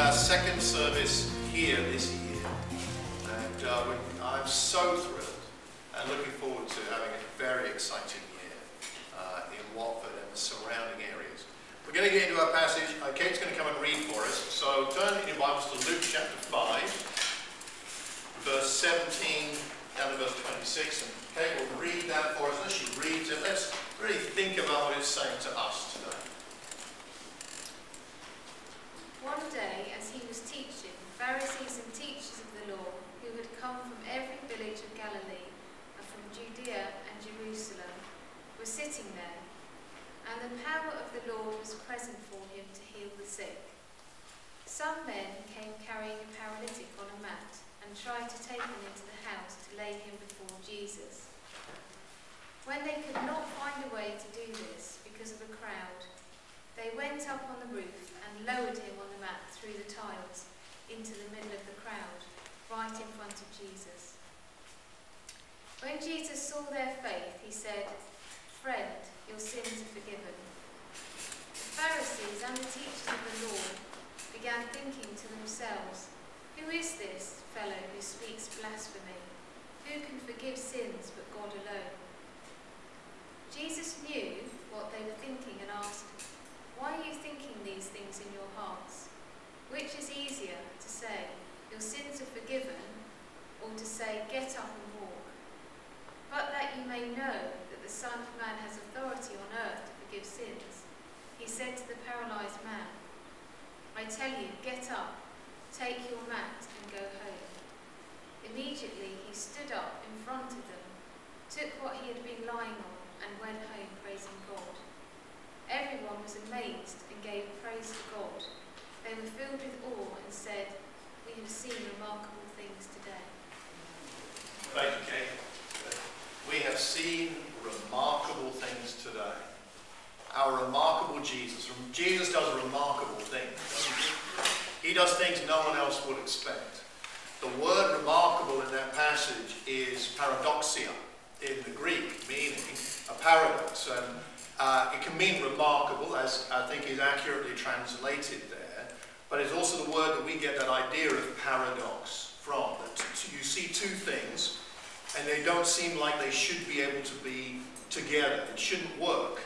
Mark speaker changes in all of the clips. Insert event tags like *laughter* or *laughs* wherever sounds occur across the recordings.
Speaker 1: our second service here this year. And uh, I'm so thrilled and looking forward to having a very exciting year uh, in Watford and the surrounding areas. We're going to get into our passage. Uh, Kate's going to come and read for us. So turn in your Bibles to Luke chapter 5, verse 17 down to verse 26. And Kate will read that for us. As she reads it, let's really think about what it's saying to us today.
Speaker 2: One day, as he was teaching, Pharisees and teachers of the law, who had come from every village of Galilee and from Judea and Jerusalem, were sitting there, and the power of the Lord was present for him to heal the sick. Some men came carrying a paralytic on a mat and tried to take him into the house to lay him before Jesus. When they could not find a way to do this because of a crowd, they went up on the roof and lowered him on the mat through the tiles into the middle of the crowd, right in front of Jesus. When Jesus saw their faith, he said, Friend, your sins are forgiven. The Pharisees and the teachers of the law began thinking to themselves, Who is this fellow who speaks blasphemy? Who can forgive sins but God alone? Jesus knew what they were thinking and asked, why are you thinking these things in your hearts? Which is easier to say, Your sins are forgiven, or to say, Get up and walk? But that you may know that the Son of Man has authority on earth to forgive sins, he said to the paralyzed man, I tell you, get up, take your mat, and go home. Immediately he stood up in front of them, took what he had been lying on, and went home praising God. Everyone was amazed and gave praise to God. They were filled with awe and said, We have seen remarkable things today.
Speaker 1: Thank you, Kate. We have seen remarkable things today. Our remarkable Jesus. Jesus does remarkable things. He does things no one else would expect. The word remarkable in that passage is paradoxia in the Greek, meaning a paradox. And uh, it can mean remarkable, as I think is accurately translated there, but it's also the word that we get that idea of paradox from. That you see two things, and they don't seem like they should be able to be together. It shouldn't work.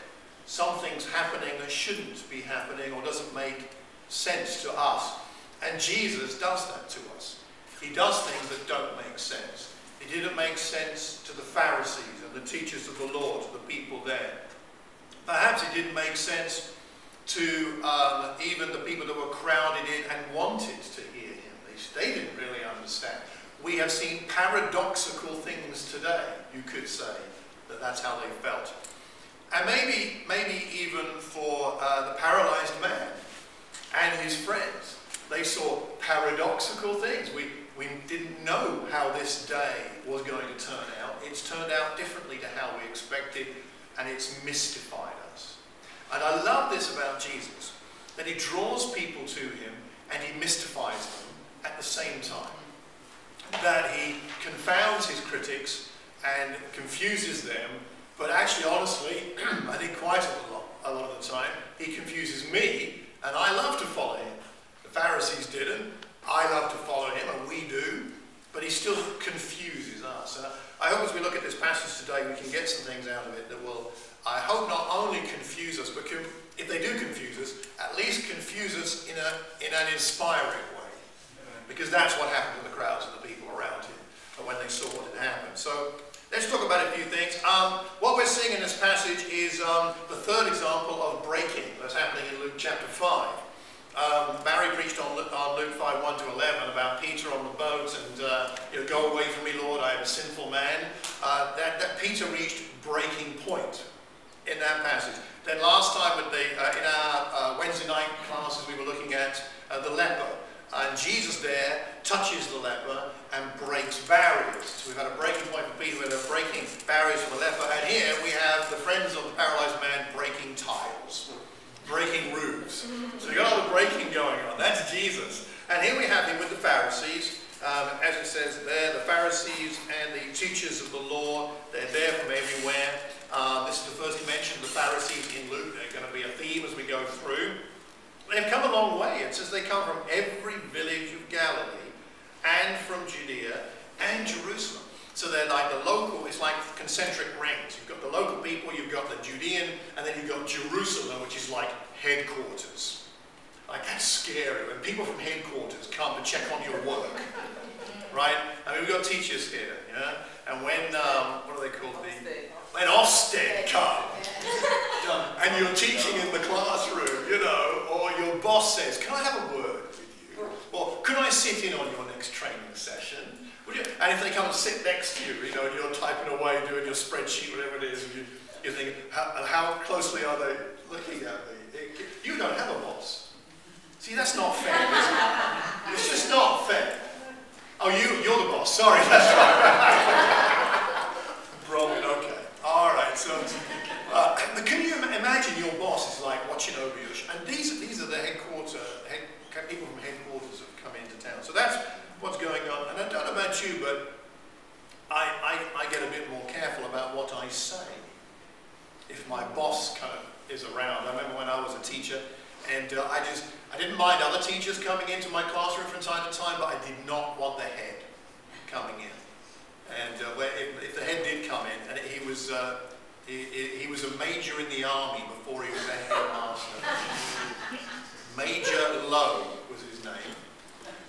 Speaker 1: Something's happening that shouldn't be happening or doesn't make sense to us. And Jesus does that to us. He does things that don't make sense. It didn't make sense to the Pharisees and the teachers of the law, to the people there. Perhaps it didn't make sense to um, even the people that were crowded in and wanted to hear him. They, they didn't really understand. We have seen paradoxical things today, you could say, that that's how they felt. And maybe, maybe even for uh, the paralyzed man and his friends, they saw paradoxical things. We, we didn't know how this day was going to turn out. It's turned out differently to how we expected and it's mystified us. And I love this about Jesus, that he draws people to him and he mystifies them at the same time. That he confounds his critics and confuses them, but actually, honestly, *clears throat* I think quite a lot, a lot of the time, he confuses me, and I love to follow him. The Pharisees didn't. I love to follow him, and we do, but he still confuses us. And I hope as we look at this passage today, we can get some things out of it that will, I hope, not only confuse us, but if they do confuse us, at least confuse us in, a, in an inspiring way. Because that's what happened to the crowds and the people around him when they saw what had happened. So let's talk about a few things. Um, what we're seeing in this passage is um, the third example of breaking that's happening in Luke chapter 5. Um, Barry preached on, on, Luke 5, 1 to 11 about Peter on the boat and, uh, you know, go away from me, Lord, I am a sinful man. Uh, that, that, Peter reached breaking point in that passage. Then last time the, uh, in our uh, Wednesday night classes, we were looking at uh, the leper. And Jesus there touches the leper and breaks barriers. So we've had a breaking point for Peter, we're breaking barriers for the leper. And here we have the friends of the paralyzed man breaking tiles breaking roofs. So you've got all the breaking going on. That's Jesus. And here we have him with the Pharisees. Um, as it says there, the Pharisees and the teachers of the law, they're there from everywhere. Um, this is the first mention of the Pharisees in Luke. They're going to be a theme as we go through. They've come a long way. It says they come from every village of Galilee and from Judea and Jerusalem. So they're like the local, it's like concentric rings. You've got the local people, you've got the Judean, and then you've got Jerusalem, which is like headquarters. Like that's scary when people from headquarters come to check on your work. *laughs* Right? I mean, we've got teachers here, yeah? And when, um, what are they called? The, when Ofsted come, *laughs* and you're teaching in the classroom, you know, or your boss says, can I have a word with you? Or can Sit in on your next training session? Would you? And if they come and sit next to you, you know, and you're typing away, doing your spreadsheet, whatever it is, and you, you think, how, how closely are they looking at me? You don't have a boss. See, that's not fair, it? It's just not fair. Oh, you, you're the boss. Sorry, *laughs* that's right. *laughs* Robin, okay. All right, so uh, can you imagine your boss is like watching over you? And these, these are the headquarters, head, people from headquarters into town. So that's what's going on. And I don't know about you, but I, I, I get a bit more careful about what I say. If my boss kind of is around. I remember when I was a teacher, and uh, I just, I didn't mind other teachers coming into my classroom from time to time, but I did not want the head coming in. And uh, where, if, if, the head did come in, and he was, uh, he, he, was a major in the army before he was a headmaster. *laughs* major Lowe was his name.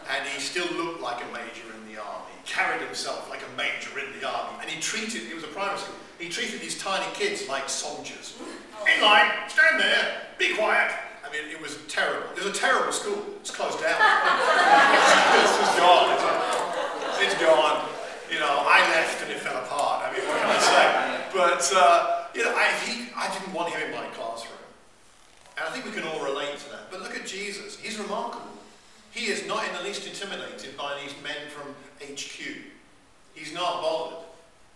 Speaker 1: And he still looked like a major in the army. He carried himself like a major in the army. And he treated, he was a primary school, he treated these tiny kids like soldiers. In line, stand there, be quiet, I mean, it was terrible. It was a terrible school. It's closed down. *laughs* it's just gone. It's, it's gone. You know, I left and it fell apart. I mean, what can I say? But, uh, you know, I, he, I didn't want him in my classroom. And I think we can all relate to that. But look at Jesus. He's remarkable. He is not in the least intimidated by these men from HQ. He's not bothered.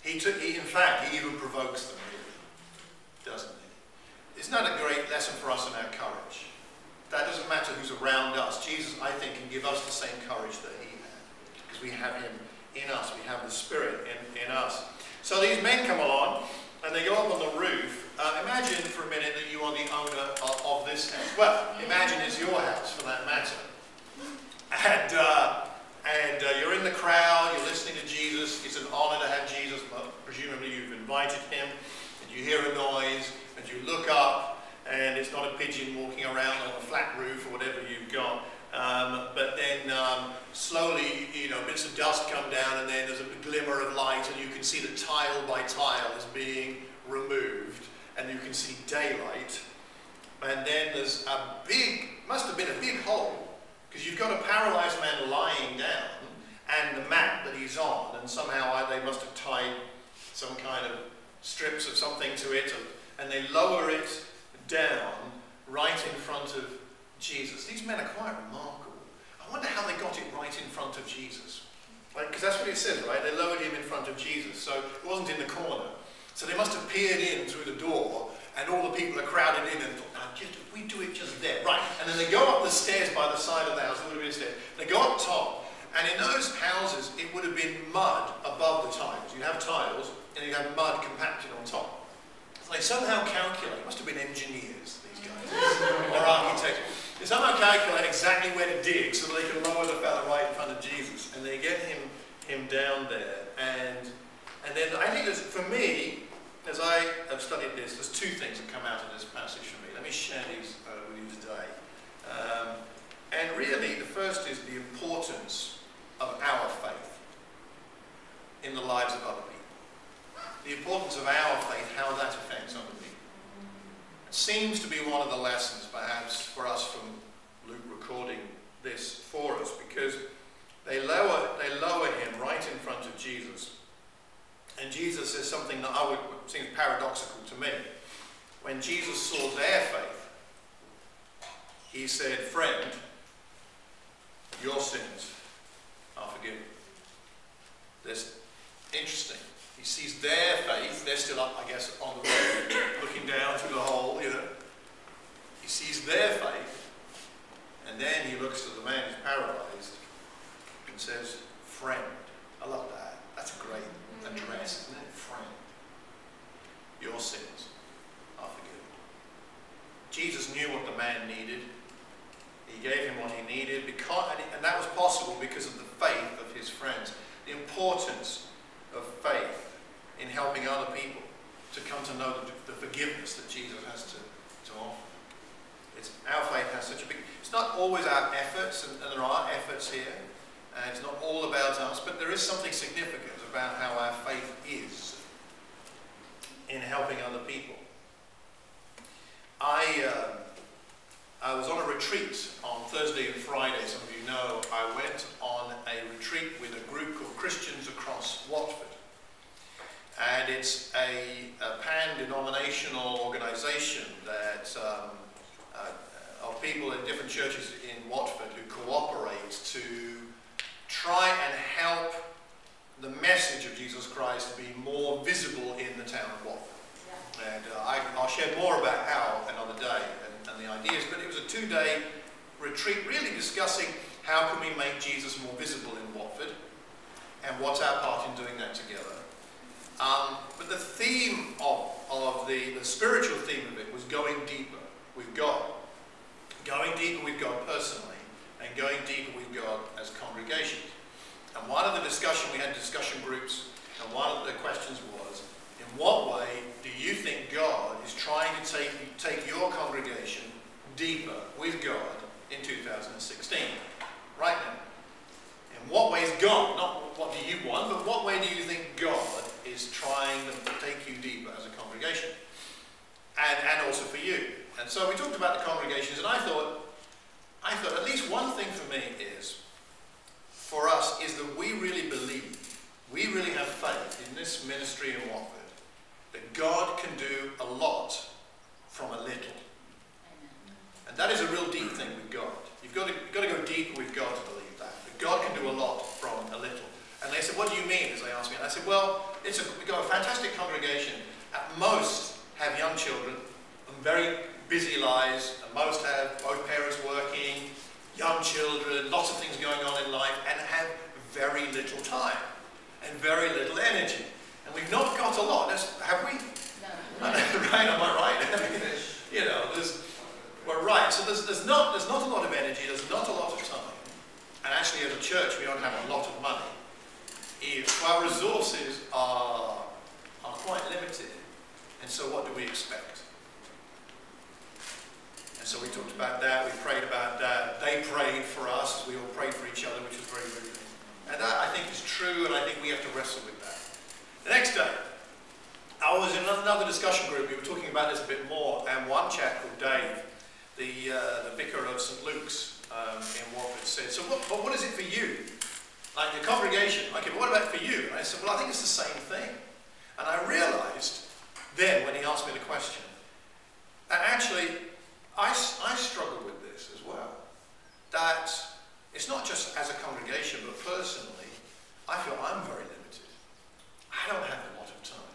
Speaker 1: He took, he, in fact, he even provokes them, really, doesn't he? Isn't that a great lesson for us in our courage? That doesn't matter who's around us. Jesus, I think, can give us the same courage that he had. Because we have him in us. We have the Spirit in, in us. So these men come along and they go up on the roof. Uh, imagine for a minute that you are the owner of, of, this house. Well, imagine it's your house for that matter. And, uh, and uh, you're in the crowd, you're listening to Jesus. It's an honor to have Jesus. Well, presumably you've invited him. And you hear a noise and you look up and it's not a pigeon walking around on a flat roof or whatever you've got. Um, but then um, slowly, you know, bits of dust come down and then there's a glimmer of light and you can see that tile by tile is being removed and you can see daylight. And then there's a big, must have been a big hole because you've got a paralyzed man lying down and the mat that he's on and somehow they must have tied some kind of strips of something to it and they lower it down right in front of Jesus. These men are quite remarkable. I wonder how they got it right in front of Jesus. Because that's what it says, right? They lowered him in front of Jesus, so it wasn't in the corner. So they must have peered in through the door, and all the people are crowded in and thought, just, we do it just there. Right, and then they go up the stairs by the side of the house, there would have been stairs. They go up top, and in those houses, it would have been mud above the tiles. You have tiles, and you have mud compacted on top. They somehow calculate, must have been engineers, these guys, *laughs* or architects. They somehow calculate exactly where to dig so that they can lower the fellow right in front of Jesus. And they get him, him down there. And, and then I think for me, as I have studied this, there's two things that come out of this passage for me. Let me share these uh, with you today. Um, and really, the first is the importance of our faith in the lives of other people the importance of our faith, how that affects other people. It seems to be one of the lessons, perhaps, for us from Luke recording this for us, because they lower, they lower him right in front of Jesus. And Jesus says something that I would seems paradoxical to me. When Jesus saw their faith, he said, Friend, your sins are forgiven. That's interesting. He sees their faith. They're still up, I guess, on the roof, looking down through the hole, you know. He sees their faith. And then he looks to the man who's paralyzed and says, Friend. I love that. That's a great address, isn't it? Friend. Your sins are forgiven. Jesus knew what the man needed. He gave him what he needed, because, and that was possible because of the faith of his friends. The importance of faith in helping other people to come to know the, the forgiveness that Jesus has to, to offer. It's, our faith has such a big... It's not always our efforts, and, and there are efforts here, and it's not all about us, but there is something significant about how our faith is in helping other people. I, uh, I was on a retreat on Thursday and Friday. Some of you know I went on a retreat with a group called Christians Across Watford. And it's a, a pan-denominational organisation that um, uh, of people in different churches in Watford who cooperate to try and help the message of Jesus Christ be more visible in the town of Watford. And uh, I, will share more about how another day and, and the ideas, but it was a two-day retreat really discussing how can we make Jesus more visible in Watford and what's our part in doing that together. Um, but the theme of, of the, the spiritual theme of it was going deeper with God. Going deeper with God personally and going deeper with God as congregations. And one of the discussion, we had discussion groups, and one of the questions was, in what way do you think God is trying to take, take your congregation deeper with God in 2016? Right now. In what way is God, not what do you want, but what way do you think God is trying to take you deeper as a congregation? And, and also for you. And so we talked about the congregations, and I thought, I thought at least one thing for me is, for us, is that we really believe, we really have faith in this ministry in Watford that God can do a lot from a little. And that is a real deep thing with God. You've got to, you've got to go deep with God to believe that. That God can do a lot from a little. And they said, what do you mean? As they asked me. And I said, well, it's a, we've got a fantastic congregation. At most have young children and very busy lives. And most have both parents working, young children, lots of things going on in life, and have very little time and very little energy. And we've not got a lot. That's, have we? No. right, am I right? you know, there's, we're right. So there's, there's, not, there's not a lot of energy, there's not a lot of time. And actually, as a church, we don't have a lot of money. If our resources are, are quite limited, and so what do we expect? And so we talked about that, we prayed about that. They prayed for us, we all prayed for each other, which was very, good. And that, I think, is true, and I think we have to wrestle with that. The next day, I was in another discussion group. We were talking about this a bit more, and one chap called Dave, the, uh, the vicar of St Luke's um, in Watford, said, so what, but what is it for you? Like the congregation, okay, but what about for you? And I said, well, I think it's the same thing. And I realized then, when he asked me the question, that actually, I, I struggle with this as well. That it's not just as a congregation, but personally, I feel I'm very limited. I don't have a lot of time,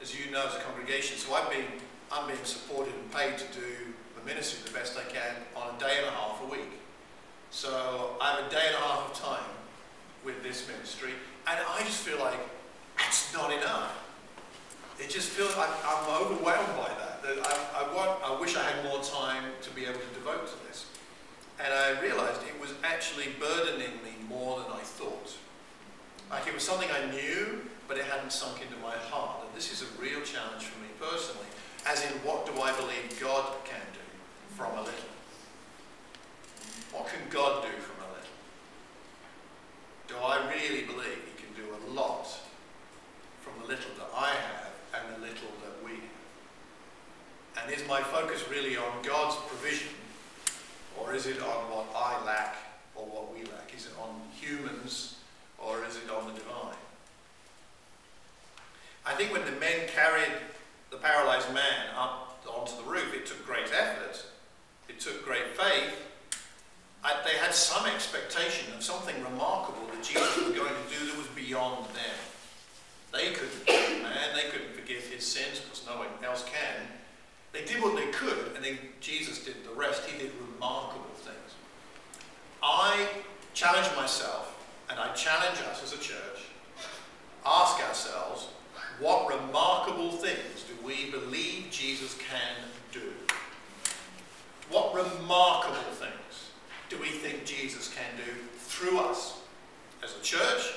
Speaker 1: as you know, as a congregation. So I've been, I'm being supported and paid to do the ministry the best I can on a day and a half a week. So I have a day and a half of time with this ministry, and I just feel like it's not enough. It just feels I'm, I'm overwhelmed by that. That I, I, want, I wish I had more time to be able to devote to this. And I realized it was actually burdening me more than I thought. Like it was something I knew, but it hadn't sunk into my heart. And this is a real challenge for me personally, as in what do I believe God can do from a little? What can God do from a little? Do I really believe he can do a lot from the little that I have and the little? And is my focus really on God's provision or is it on what I lack or what we lack? Is it on humans or is it on the divine? I think when the men carried the paralyzed man up onto the roof, it took great effort, it took great faith. I, they had some expectation of something remarkable that Jesus was going to do that was beyond them. They couldn't man, they couldn't forgive his sins because no one else can. They did what they could, and then Jesus did the rest. He did remarkable things. I challenge myself, and I challenge us as a church, ask ourselves, what remarkable things do we believe Jesus can do? What remarkable things? do we think Jesus can do through us as a church,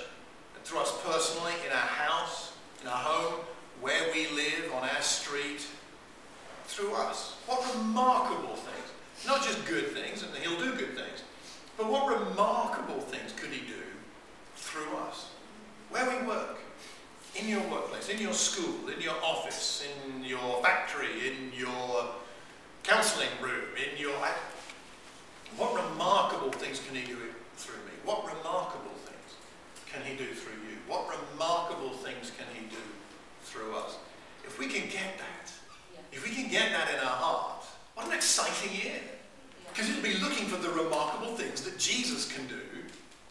Speaker 1: and through us personally, in our house, in our home, where we live, on our street, through us? What remarkable things. Not just good things, and he'll do good things, but what remarkable things could he do through us? Where we work, in your workplace, in your school, in your office, in your factory, in your counselling room, in your. What remarkable things can he do through me? What remarkable things can he do through you? What remarkable things can he do through us? If we can get that, if we can get that in our heart, what an exciting year. Because it'll be looking for the remarkable things that Jesus can do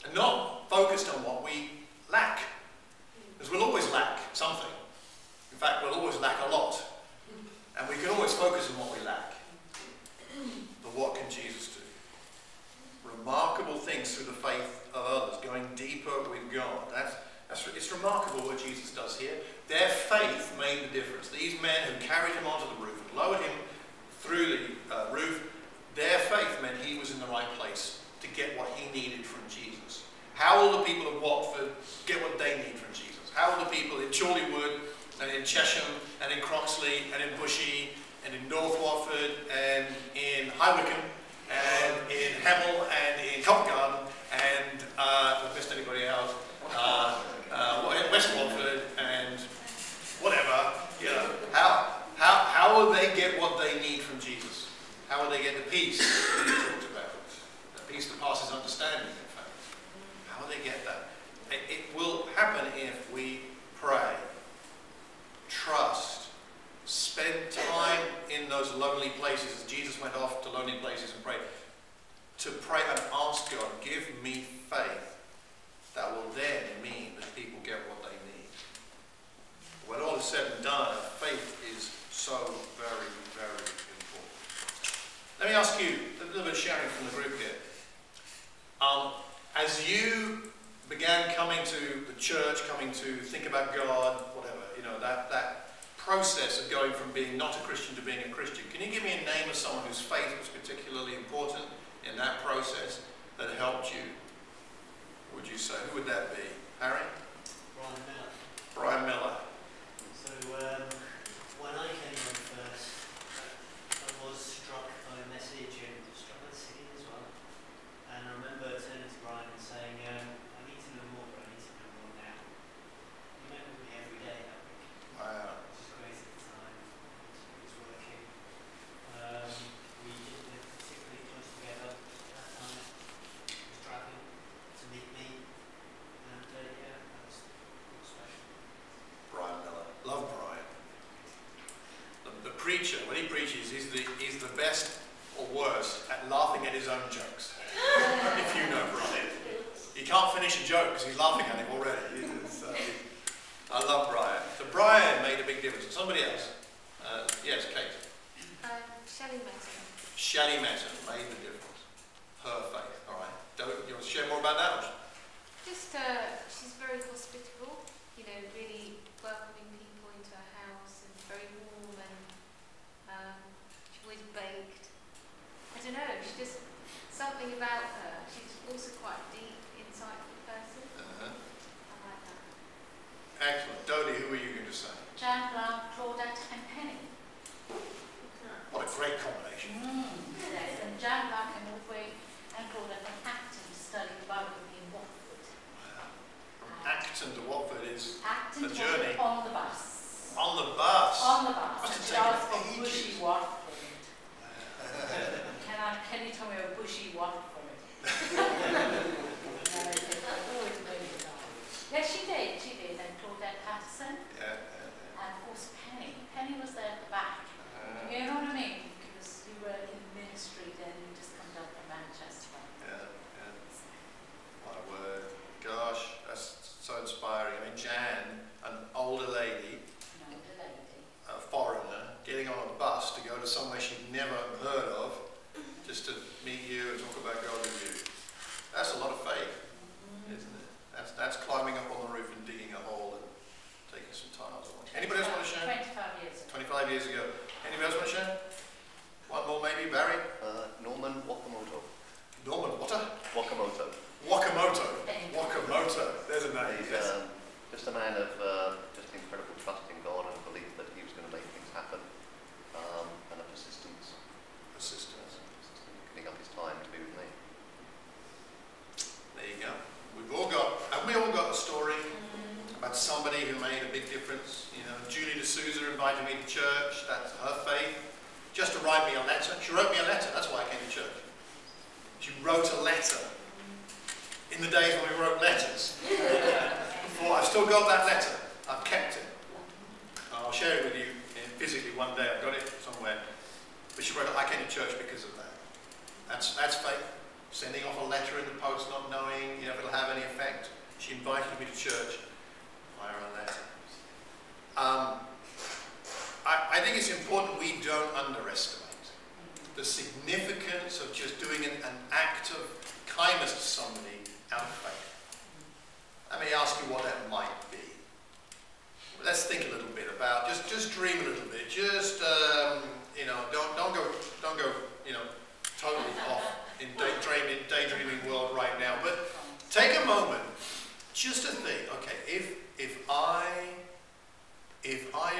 Speaker 1: and not focused on what we lack. Because we'll always lack something. In fact, we'll always lack a lot. And we can always focus on what we lack. But what can Jesus do? Remarkable things through the faith of others, going deeper with God. That's, that's, it's remarkable what Jesus does here. Their faith made the difference. These men who carried him onto the roof and lowered him through the uh, roof, their faith meant he was in the right place to get what he needed from Jesus. How will the people of Watford get what they need from Jesus? How will the people in Chorleywood and in Chesham and in Croxley and in Bushey and in North Watford and in High Wycombe and in Hemel and in Covent Garden and uh, if I missed anybody else, uh, uh, West Watford and whatever, you know, how, how, how will they get what they need from Jesus? How will they get the peace that he talked about? The peace that passes understanding, in fact. How will they get that? It, it will happen if we pray, trust, spend time in those lonely places as Jesus went off to lonely places and prayed. To pray and ask God, give me faith that will then mean that people get what they need. When all is said and done, faith is so very, very important. Let me ask you a little bit of sharing from the group here. Um, as you began coming to the church, coming to think about God, whatever, you know, that, that process of going from being not a Christian to being a Christian. Can you give me a name of someone whose faith was particularly important in that process that helped you? Would you say? Who would that be? Harry?
Speaker 3: Brian Miller.
Speaker 1: Brian Miller.
Speaker 3: So um, when I came on first, I was struck by a message and struck by the singing as well. And I remember turning to Brian and saying, um, I need to know more, but I need to know more now. He met with me every day that week.
Speaker 1: Wow.
Speaker 3: Which was great at the time. It was working. Um, we didn't live particularly close together at that time. He was driving to meet me. And uh, yeah, that was, that was special.
Speaker 1: Brian Miller. Love Brian. The, the preacher, when he preaches, he's the, he's the best or worst at laughing at his own jokes. if you know Brian. He can't finish a joke because he's laughing at it already. Uh, I love Brian. So Brian made a big difference. Somebody else? Uh, yes, Kate.
Speaker 2: Um, Shelley Mason.
Speaker 1: Shelley Mason made the difference. Her faith. All right. Don't, you want to share more about that?
Speaker 2: Just, uh, she's very hospitable, you know, really welcoming people into her house and very warm and um, she always baked. I don't know, she just, something about her. She's also quite a deep, insightful person.
Speaker 1: Uh-huh.
Speaker 2: I like that.
Speaker 1: Excellent. Dodie, who are you going to say?
Speaker 4: Jan Brown, Claudette and Penny.
Speaker 1: What a great combination. Mm.
Speaker 4: Yes, and Jan Brown came all and Claudette and Acton to study the Bible with me in Watford.
Speaker 1: From Acton to Watford is
Speaker 4: Acton
Speaker 1: A journey.
Speaker 4: On the bus.
Speaker 1: on the bus.
Speaker 4: On the bus.
Speaker 1: Must
Speaker 4: And
Speaker 1: have taken ages.
Speaker 4: bushy Watford. Can I, can you tell me a bushy Watford? No, I said, "Oh, it's really nice." Yes, she did, she did. And
Speaker 1: Yeah, yeah,
Speaker 4: and of course Penny. Penny was there at the back. Uh-huh.
Speaker 1: yeah.
Speaker 4: You know what I mean? Because you were in ministry then, you just come down from Manchester.
Speaker 1: Yeah, yeah. My word. Gosh, that's so inspiring. I mean, Jan, an older lady,
Speaker 4: know, the lady.
Speaker 1: a foreigner, getting on a bus to go to somewhere she'd never heard of, just to meet you and talk about God with you. That's a lot of faith, mm-hmm. isn't it? That's, that's climbing up on the roof and digging a hole and taking some tiles away. Anybody else want to share?
Speaker 4: Twenty-five years ago.
Speaker 1: 25 years ago. Anybody else want to share? One more maybe? Barry?
Speaker 5: Uh, Norman Wakamoto.
Speaker 1: Norman
Speaker 5: Wakamoto.
Speaker 1: Wakamoto. Wakamoto. There's a name.
Speaker 5: He's
Speaker 1: yes.
Speaker 5: um, just a man of uh, just incredible trust in God and a belief that he was going to make things happen, um, and a persistence,
Speaker 1: Assistance.
Speaker 5: giving up his time to be with me.
Speaker 1: There you go. We've all got, have we all got a story about somebody who made a big difference? You know, Julie D'Souza invited me to church. That's her faith. Just to write me a letter. She wrote me a letter. That's why I came to church. She wrote a letter. In the days when we wrote letters. Before, I've still got that letter. I've kept it. I'll share it with you uh, physically one day. I've got it somewhere. But she wrote, I came to church because of that. That's, that's faith. Sending off a not knowing you know, if it'll have any effect. She invited me to church via a letter. Um, I, I think it's important we don't underestimate the significance of just doing an, an act of kindness to somebody out of faith. Let me ask you what that might be. Let's think a little bit about just just dream a little bit. Just um, you know, don't don't go don't go you know totally off in daydreaming daydreaming world right now. But take a moment just to think. Okay, if if I if I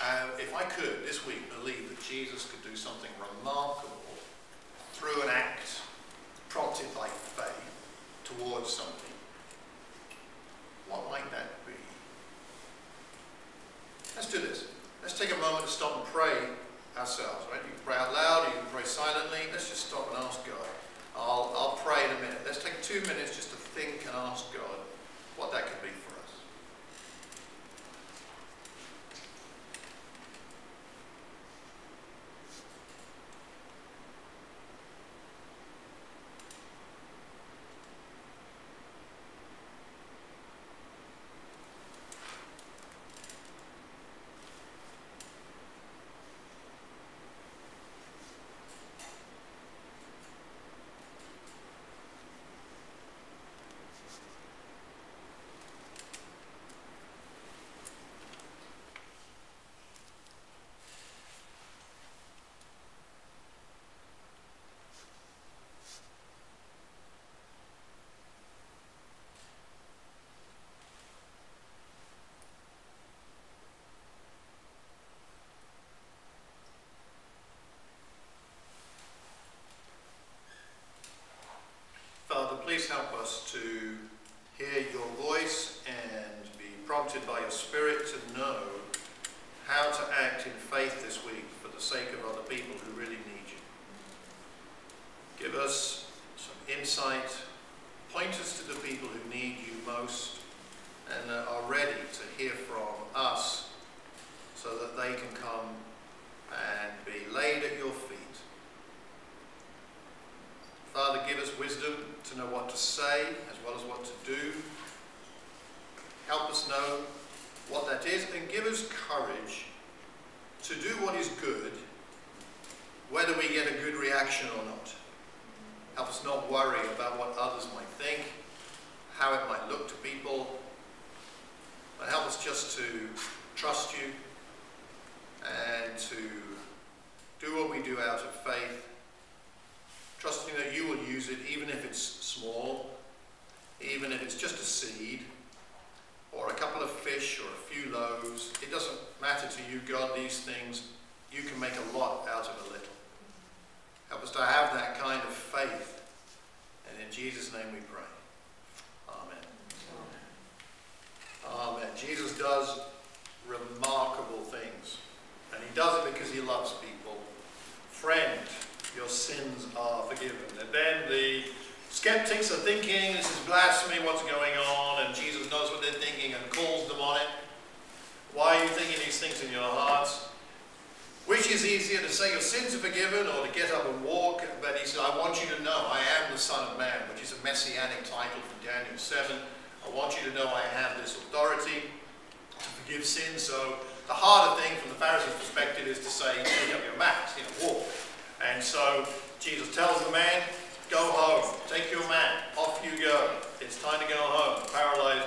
Speaker 1: uh, if I could this week believe that Jesus could do something remarkable through an act prompted by faith towards something, what might that be? Let's do this. Let's take a moment to stop and pray ourselves, right? You can pray out loud, you can pray silently. Let's just stop and ask God. I'll, I'll pray in a minute. Let's take two minutes just to think and ask God what that could be for us. Father, please help us to hear your voice and be prompted by your Spirit to know how to act in faith this week for the sake of other people who really need you. Give us some insight, point us to the people who need you most and are ready to hear from us so that they can come and be laid at your feet. Father, give us wisdom to know what to say as well as what to do. Help us know what that is and give us courage to do what is good, whether we get a good reaction or not. Help us not worry about what others might think, how it might look to people, but help us just to trust you and to do what we do out of faith trusting that you will use it even if it's small, even if it's just a seed, or a couple of fish, or a few loaves. It doesn't matter to you, God, these things. You can make a lot out of a little. Help us to have that kind of faith. And in Jesus' name we pray. Amen. Amen. Jesus does remarkable things. And he does it because he loves people. Friend, your sins are forgiven. And then the skeptics are thinking, this is blasphemy, what's going on? And Jesus knows what they're thinking and calls them on it. Why are you thinking these things in your hearts? Which is easier to say your sins are forgiven or to get up and walk? But he said, I want you to know I am the Son of Man, which is a messianic title from Daniel 7. I want you to know I have this authority to forgive sins. So the harder thing from the Pharisees' perspective is to say, take up your mat, you know, walk. And so Jesus tells the man, go home, take your mat, off you go. It's time to go home. Paralyzed